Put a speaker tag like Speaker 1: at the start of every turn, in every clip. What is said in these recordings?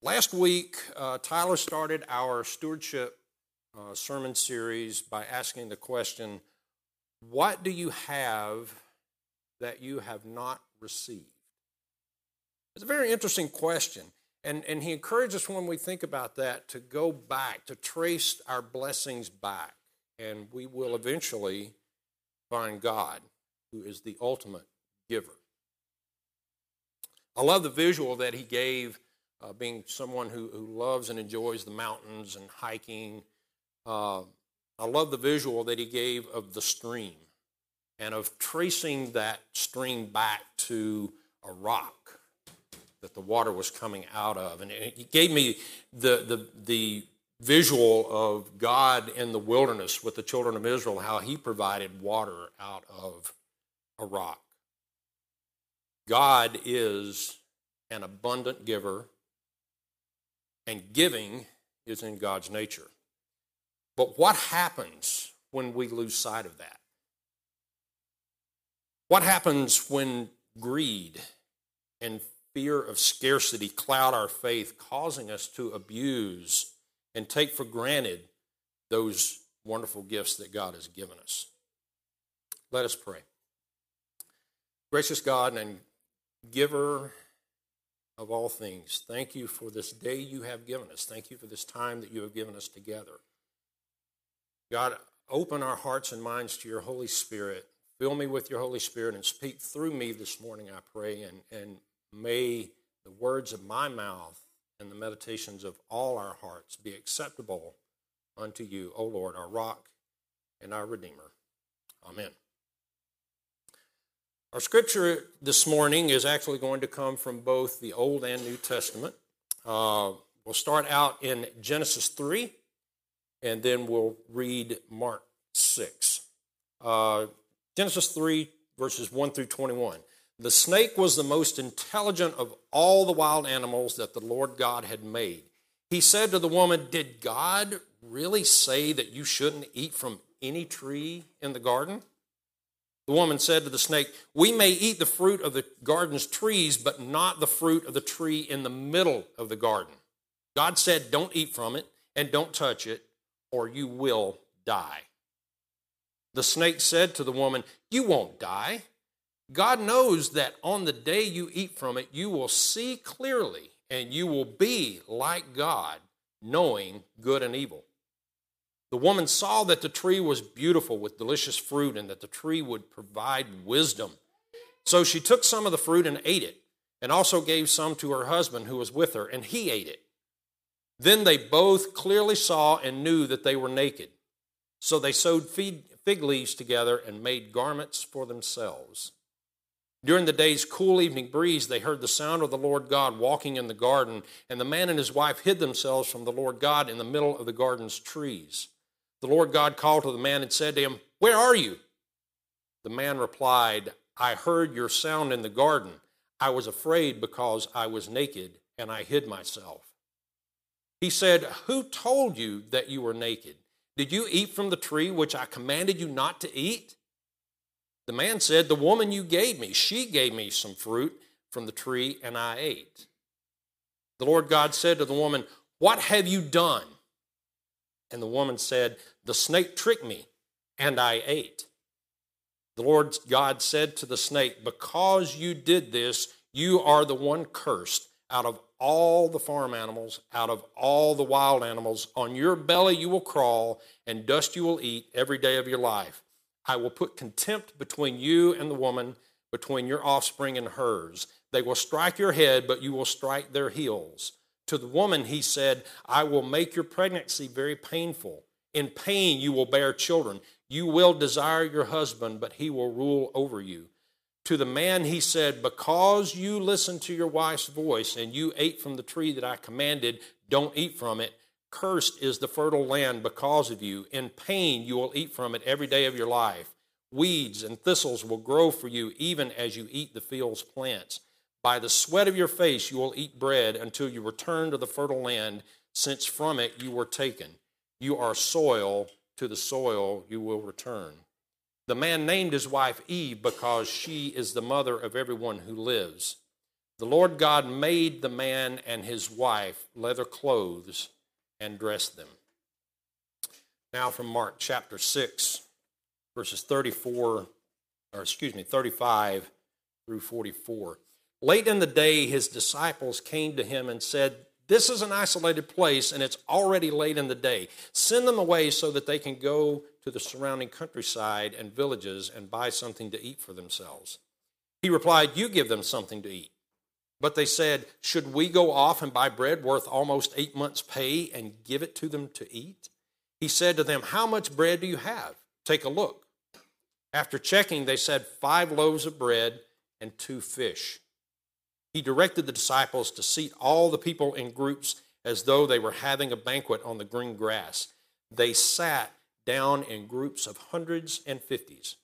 Speaker 1: Last week, uh, Tyler started our stewardship uh, sermon series by asking the question What do you have that you have not received? It's a very interesting question. And, and he encourages us when we think about that to go back, to trace our blessings back. And we will eventually find God, who is the ultimate giver. I love the visual that he gave uh, being someone who, who loves and enjoys the mountains and hiking. Uh, I love the visual that he gave of the stream and of tracing that stream back to a rock that the water was coming out of. And he gave me the, the, the visual of God in the wilderness with the children of Israel, how he provided water out of a rock. God is an abundant giver and giving is in God's nature. But what happens when we lose sight of that? What happens when greed and fear of scarcity cloud our faith, causing us to abuse and take for granted those wonderful gifts that God has given us? Let us pray. Gracious God and giver of all things. Thank you for this day you have given us. Thank you for this time that you have given us together. God, open our hearts and minds to your Holy Spirit. Fill me with your Holy Spirit and speak through me this morning, I pray. And, and may the words of my mouth and the meditations of all our hearts be acceptable unto you, O Lord, our rock and our Redeemer. Amen. Our scripture this morning is actually going to come from both the Old and New Testament. Uh, we'll start out in Genesis 3, and then we'll read Mark 6. Uh, Genesis 3, verses 1 through 21. The snake was the most intelligent of all the wild animals that the Lord God had made. He said to the woman, Did God really say that you shouldn't eat from any tree in the garden? The woman said to the snake, We may eat the fruit of the garden's trees, but not the fruit of the tree in the middle of the garden. God said, Don't eat from it and don't touch it, or you will die. The snake said to the woman, You won't die. God knows that on the day you eat from it, you will see clearly, and you will be like God, knowing good and evil. The woman saw that the tree was beautiful with delicious fruit and that the tree would provide wisdom. So she took some of the fruit and ate it, and also gave some to her husband who was with her, and he ate it. Then they both clearly saw and knew that they were naked. So they sewed fig leaves together and made garments for themselves. During the day's cool evening breeze, they heard the sound of the Lord God walking in the garden, and the man and his wife hid themselves from the Lord God in the middle of the garden's trees. The Lord God called to the man and said to him, Where are you? The man replied, I heard your sound in the garden. I was afraid because I was naked and I hid myself. He said, Who told you that you were naked? Did you eat from the tree which I commanded you not to eat? The man said, The woman you gave me, she gave me some fruit from the tree and I ate. The Lord God said to the woman, What have you done? And the woman said, The snake tricked me, and I ate. The Lord God said to the snake, Because you did this, you are the one cursed out of all the farm animals, out of all the wild animals. On your belly you will crawl, and dust you will eat every day of your life. I will put contempt between you and the woman, between your offspring and hers. They will strike your head, but you will strike their heels. To the woman, he said, I will make your pregnancy very painful. In pain, you will bear children. You will desire your husband, but he will rule over you. To the man, he said, Because you listened to your wife's voice and you ate from the tree that I commanded, don't eat from it. Cursed is the fertile land because of you. In pain, you will eat from it every day of your life. Weeds and thistles will grow for you, even as you eat the field's plants. By the sweat of your face you will eat bread until you return to the fertile land, since from it you were taken. You are soil, to the soil you will return. The man named his wife Eve because she is the mother of everyone who lives. the Lord God made the man and his wife leather clothes and dressed them. Now from Mark chapter 6, verses 34, or excuse me, 35 through 44. Late in the day, his disciples came to him and said, This is an isolated place, and it's already late in the day. Send them away so that they can go to the surrounding countryside and villages and buy something to eat for themselves. He replied, You give them something to eat. But they said, Should we go off and buy bread worth almost eight months' pay and give it to them to eat? He said to them, How much bread do you have? Take a look. After checking, they said, Five loaves of bread and two fish. He directed the disciples to seat all the people in groups as though they were having a banquet on the green grass. They sat down in groups of hundreds and fifties.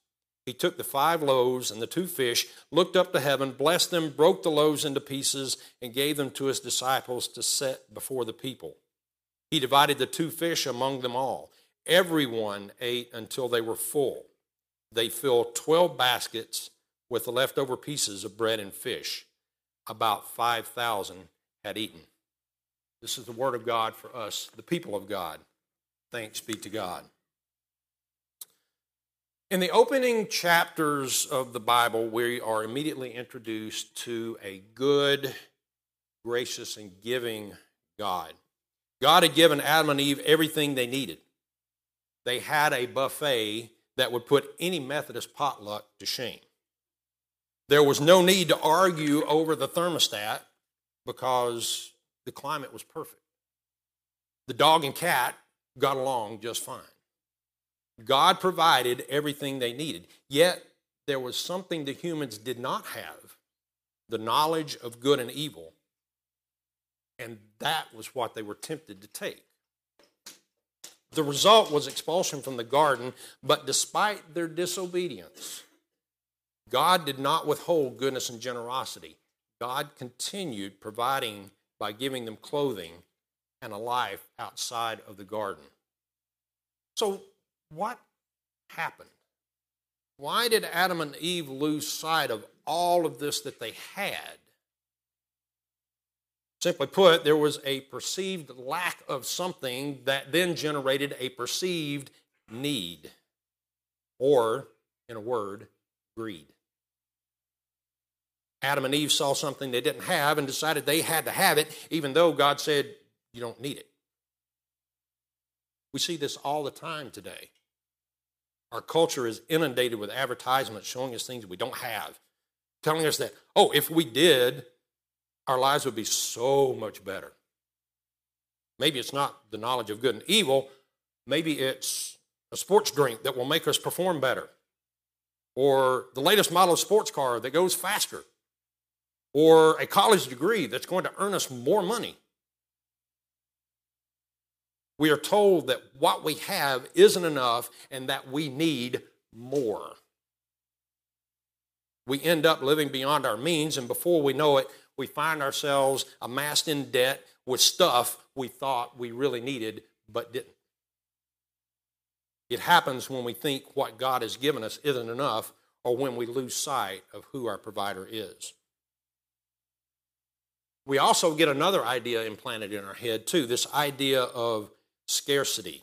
Speaker 1: He took the five loaves and the two fish, looked up to heaven, blessed them, broke the loaves into pieces, and gave them to his disciples to set before the people. He divided the two fish among them all. Everyone ate until they were full. They filled 12 baskets with the leftover pieces of bread and fish. About 5,000 had eaten. This is the word of God for us, the people of God. Thanks be to God. In the opening chapters of the Bible, we are immediately introduced to a good, gracious, and giving God. God had given Adam and Eve everything they needed. They had a buffet that would put any Methodist potluck to shame. There was no need to argue over the thermostat because the climate was perfect. The dog and cat got along just fine. God provided everything they needed. Yet there was something the humans did not have the knowledge of good and evil. And that was what they were tempted to take. The result was expulsion from the garden, but despite their disobedience, God did not withhold goodness and generosity. God continued providing by giving them clothing and a life outside of the garden. So, what happened? Why did Adam and Eve lose sight of all of this that they had? Simply put, there was a perceived lack of something that then generated a perceived need, or, in a word, greed. Adam and Eve saw something they didn't have and decided they had to have it, even though God said, You don't need it. We see this all the time today. Our culture is inundated with advertisements showing us things we don't have, telling us that, oh, if we did, our lives would be so much better. Maybe it's not the knowledge of good and evil, maybe it's a sports drink that will make us perform better, or the latest model of sports car that goes faster, or a college degree that's going to earn us more money. We are told that what we have isn't enough and that we need more. We end up living beyond our means, and before we know it, we find ourselves amassed in debt with stuff we thought we really needed but didn't. It happens when we think what God has given us isn't enough or when we lose sight of who our provider is. We also get another idea implanted in our head, too this idea of scarcity,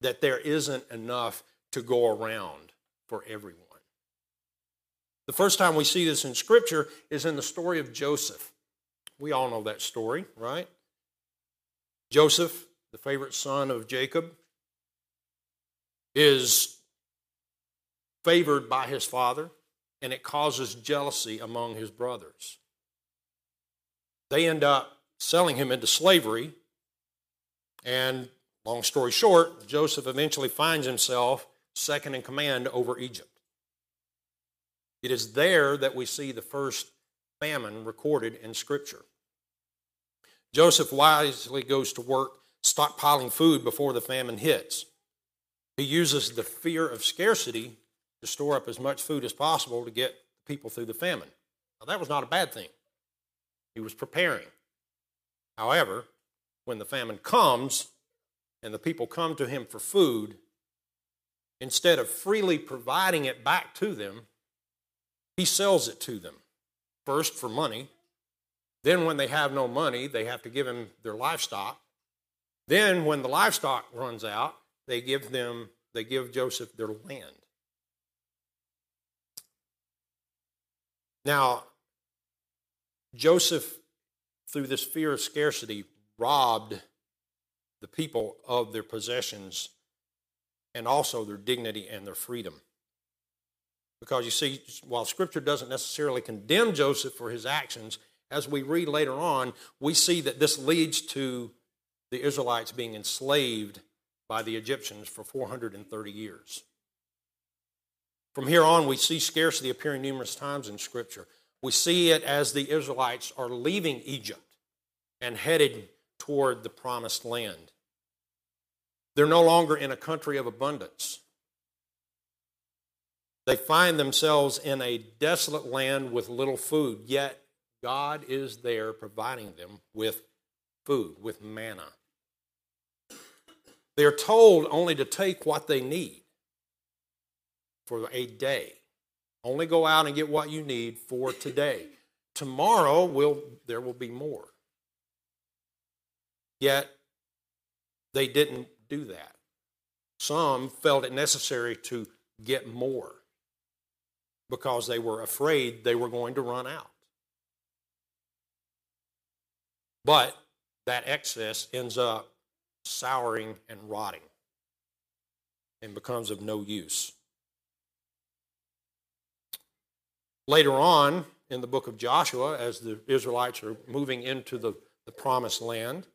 Speaker 1: that there isn't enough to go around for everyone. The first time we see this in Scripture is in the story of Joseph. We all know that story, right? Joseph, the favorite son of Jacob, is favored by his father, and it causes jealousy among his brothers. They end up selling him into slavery, and long story short, Joseph eventually finds himself second in command over Egypt. It is there that we see the first famine recorded in Scripture. Joseph wisely goes to work stockpiling food before the famine hits. He uses the fear of scarcity to store up as much food as possible to get people through the famine. Now, that was not a bad thing. He was preparing. However, when the famine comes and the people come to him for food, instead of freely providing it back to them, he sells it to them first for money. Then, when they have no money, they have to give him their livestock. Then, when the livestock runs out, they give them they give Joseph their land. Now, Joseph, through this fear of scarcity, robbed the people of their possessions and also their dignity and their freedom. Because you see, while Scripture doesn't necessarily condemn Joseph for his actions, as we read later on, we see that this leads to the Israelites being enslaved by the Egyptians for 430 years. From here on, we see scarcity appearing numerous times in Scripture. We see it as the Israelites are leaving Egypt and headed toward the promised land. They're no longer in a country of abundance. They find themselves in a desolate land with little food, yet God is there providing them with food, with manna. They are told only to take what they need for a day. Only go out and get what you need for today. Tomorrow will there will be more. Yet they didn't do that. Some felt it necessary to get more because they were afraid they were going to run out. But that excess ends up souring and rotting and becomes of no use. Later on in the book of Joshua, as the Israelites are moving into the, the promised land,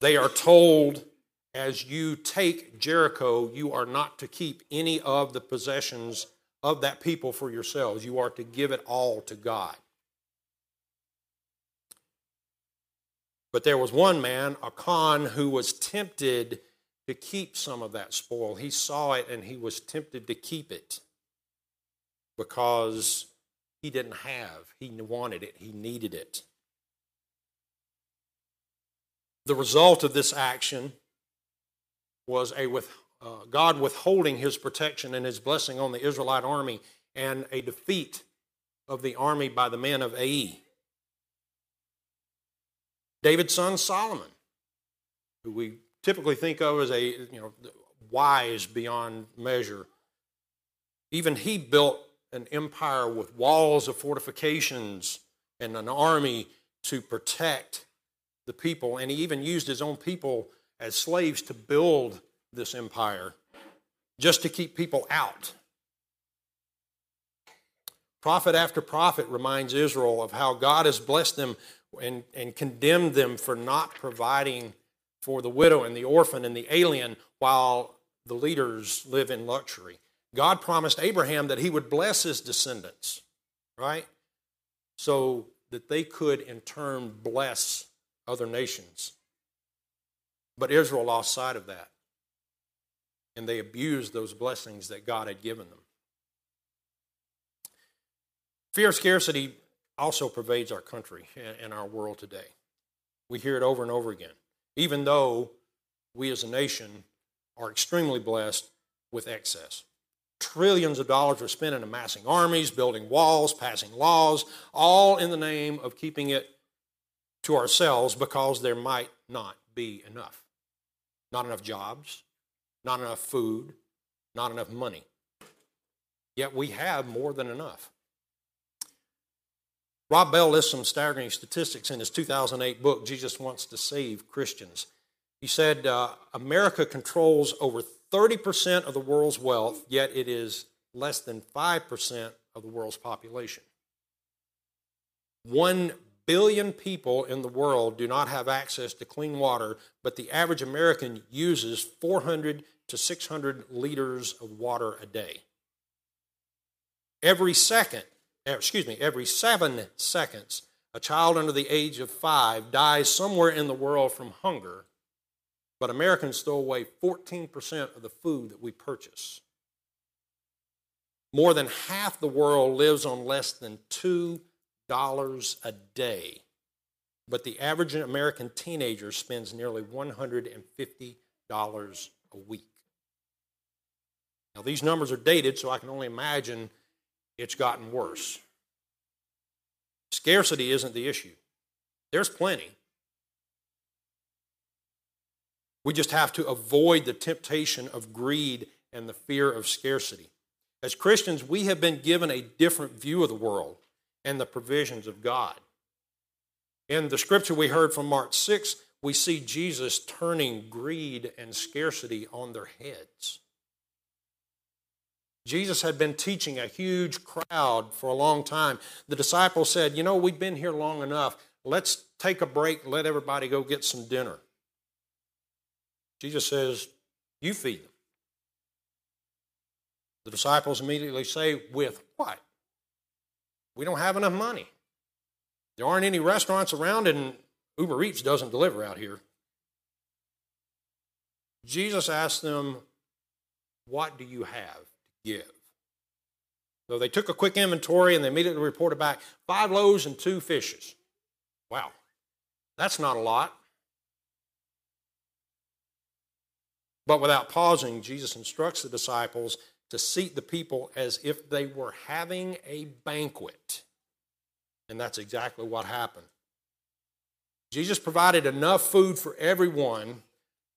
Speaker 1: they are told as you take Jericho, you are not to keep any of the possessions of that people for yourselves. You are to give it all to God. But there was one man, a Achan, who was tempted to keep some of that spoil. He saw it and he was tempted to keep it because he didn't have, he wanted it, he needed it. The result of this action was a with, uh, God withholding his protection and his blessing on the Israelite army and a defeat of the army by the men of Ai. David's son Solomon, who we typically think of as a you know wise beyond measure, even he built an empire with walls of fortifications and an army to protect the people, and he even used his own people as slaves to build this empire just to keep people out. Prophet after prophet reminds Israel of how God has blessed them and, and condemned them for not providing for the widow and the orphan and the alien while the leaders live in luxury. God promised Abraham that he would bless his descendants, right? So that they could in turn bless other nations. But Israel lost sight of that. And they abused those blessings that God had given them. Fear of scarcity also pervades our country and our world today. We hear it over and over again, even though we as a nation are extremely blessed with excess. Trillions of dollars were spent in amassing armies, building walls, passing laws, all in the name of keeping it to ourselves because there might not be enough. Not enough jobs, not enough food, not enough money. Yet we have more than enough. Rob Bell lists some staggering statistics in his 2008 book, Jesus Wants to Save Christians. He said uh, America controls over 30% of the world's wealth, yet it is less than 5% of the world's population. One billion people in the world do not have access to clean water, but the average American uses 400 to 600 liters of water a day. Every second, eh, excuse me, every seven seconds, a child under the age of five dies somewhere in the world from hunger, but Americans throw away 14% of the food that we purchase. More than half the world lives on less than two dollars a day. But the average American teenager spends nearly $150 a week. Now, these numbers are dated, so I can only imagine it's gotten worse. Scarcity isn't the issue, there's plenty. We just have to avoid the temptation of greed and the fear of scarcity. As Christians, we have been given a different view of the world and the provisions of God. In the scripture we heard from Mark 6, we see Jesus turning greed and scarcity on their heads. Jesus had been teaching a huge crowd for a long time. The disciples said, You know, we've been here long enough. Let's take a break, let everybody go get some dinner. Jesus says, You feed them. The disciples immediately say, With what? We don't have enough money. There aren't any restaurants around, and Uber Eats doesn't deliver out here. Jesus asked them, What do you have to give? So they took a quick inventory and they immediately reported back five loaves and two fishes. Wow, that's not a lot. But without pausing, Jesus instructs the disciples to seat the people as if they were having a banquet. And that's exactly what happened. Jesus provided enough food for everyone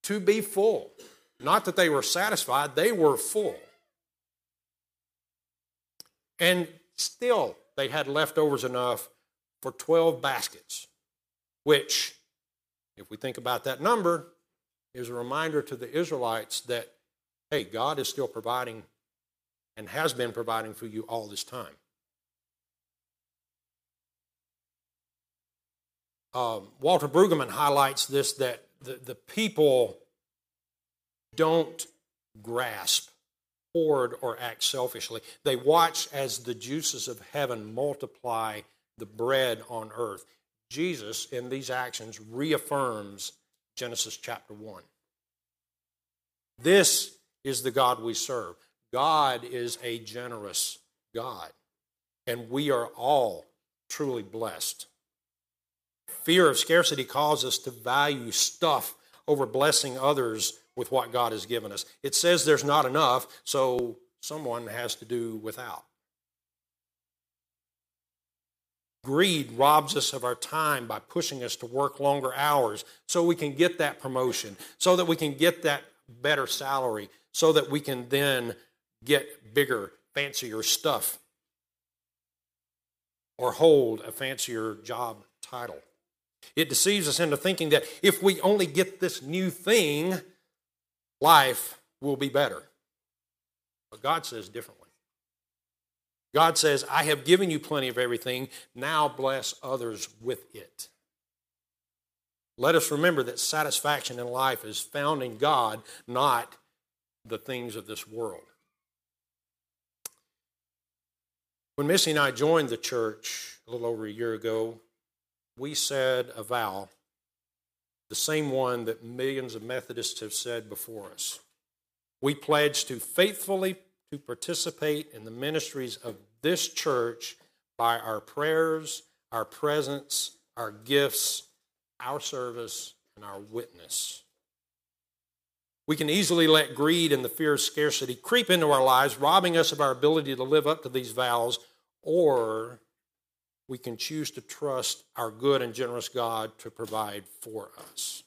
Speaker 1: to be full. Not that they were satisfied, they were full. And still, they had leftovers enough for 12 baskets, which, if we think about that number, is a reminder to the Israelites that, hey, God is still providing and has been providing for you all this time. Um, Walter Brueggemann highlights this that the, the people don't grasp, hoard, or act selfishly. They watch as the juices of heaven multiply the bread on earth. Jesus, in these actions, reaffirms Genesis chapter 1. This is the God we serve. God is a generous God, and we are all truly blessed. Fear of scarcity causes us to value stuff over blessing others with what God has given us. It says there's not enough, so someone has to do without. Greed robs us of our time by pushing us to work longer hours so we can get that promotion, so that we can get that better salary, so that we can then get bigger, fancier stuff or hold a fancier job title. It deceives us into thinking that if we only get this new thing, life will be better. But God says differently. God says, I have given you plenty of everything. Now bless others with it. Let us remember that satisfaction in life is found in God, not the things of this world. When Missy and I joined the church a little over a year ago, we said a vow, the same one that millions of Methodists have said before us. We pledged to faithfully to participate in the ministries of this church by our prayers, our presence, our gifts, our service, and our witness. We can easily let greed and the fear of scarcity creep into our lives, robbing us of our ability to live up to these vows, or we can choose to trust our good and generous God to provide for us.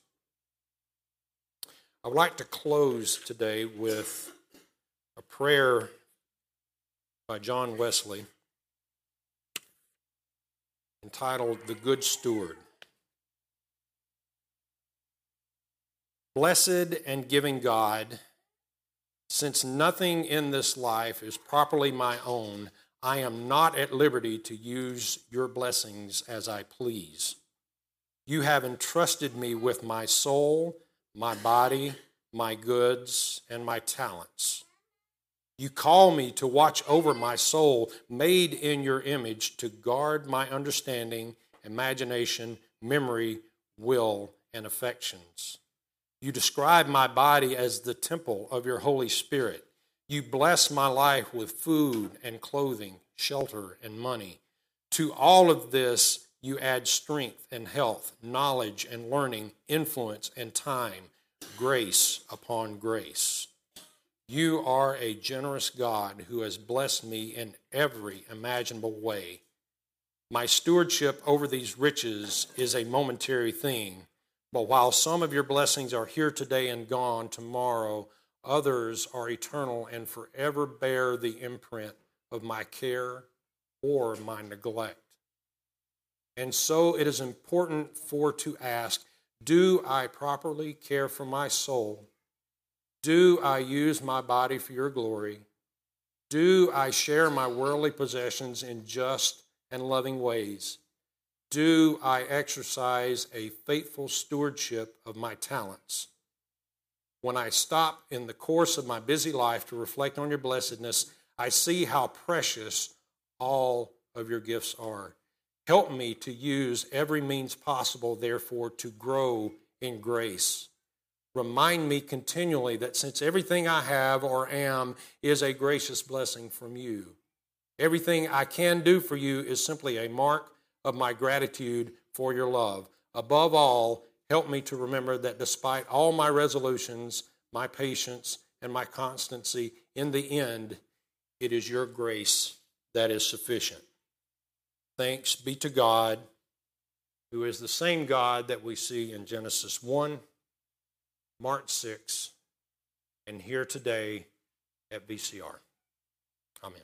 Speaker 1: I would like to close today with a prayer by John Wesley entitled The Good Steward. Blessed and giving God, since nothing in this life is properly my own, I am not at liberty to use your blessings as I please. You have entrusted me with my soul, my body, my goods, and my talents. You call me to watch over my soul, made in your image, to guard my understanding, imagination, memory, will, and affections. You describe my body as the temple of your Holy Spirit. You bless my life with food and clothing, shelter and money. To all of this, you add strength and health, knowledge and learning, influence and time, grace upon grace. You are a generous God who has blessed me in every imaginable way. My stewardship over these riches is a momentary thing. But while some of your blessings are here today and gone tomorrow, others are eternal and forever bear the imprint of my care or my neglect. And so it is important for to ask do I properly care for my soul? Do I use my body for your glory? Do I share my worldly possessions in just and loving ways? Do I exercise a faithful stewardship of my talents? When I stop in the course of my busy life to reflect on your blessedness, I see how precious all of your gifts are. Help me to use every means possible, therefore, to grow in grace. Remind me continually that since everything I have or am is a gracious blessing from you, everything I can do for you is simply a mark of my gratitude for your love. Above all, help me to remember that despite all my resolutions, my patience, and my constancy, in the end, it is your grace that is sufficient. Thanks be to God, who is the same God that we see in Genesis 1, Mark 6, and here today at VCR. Amen.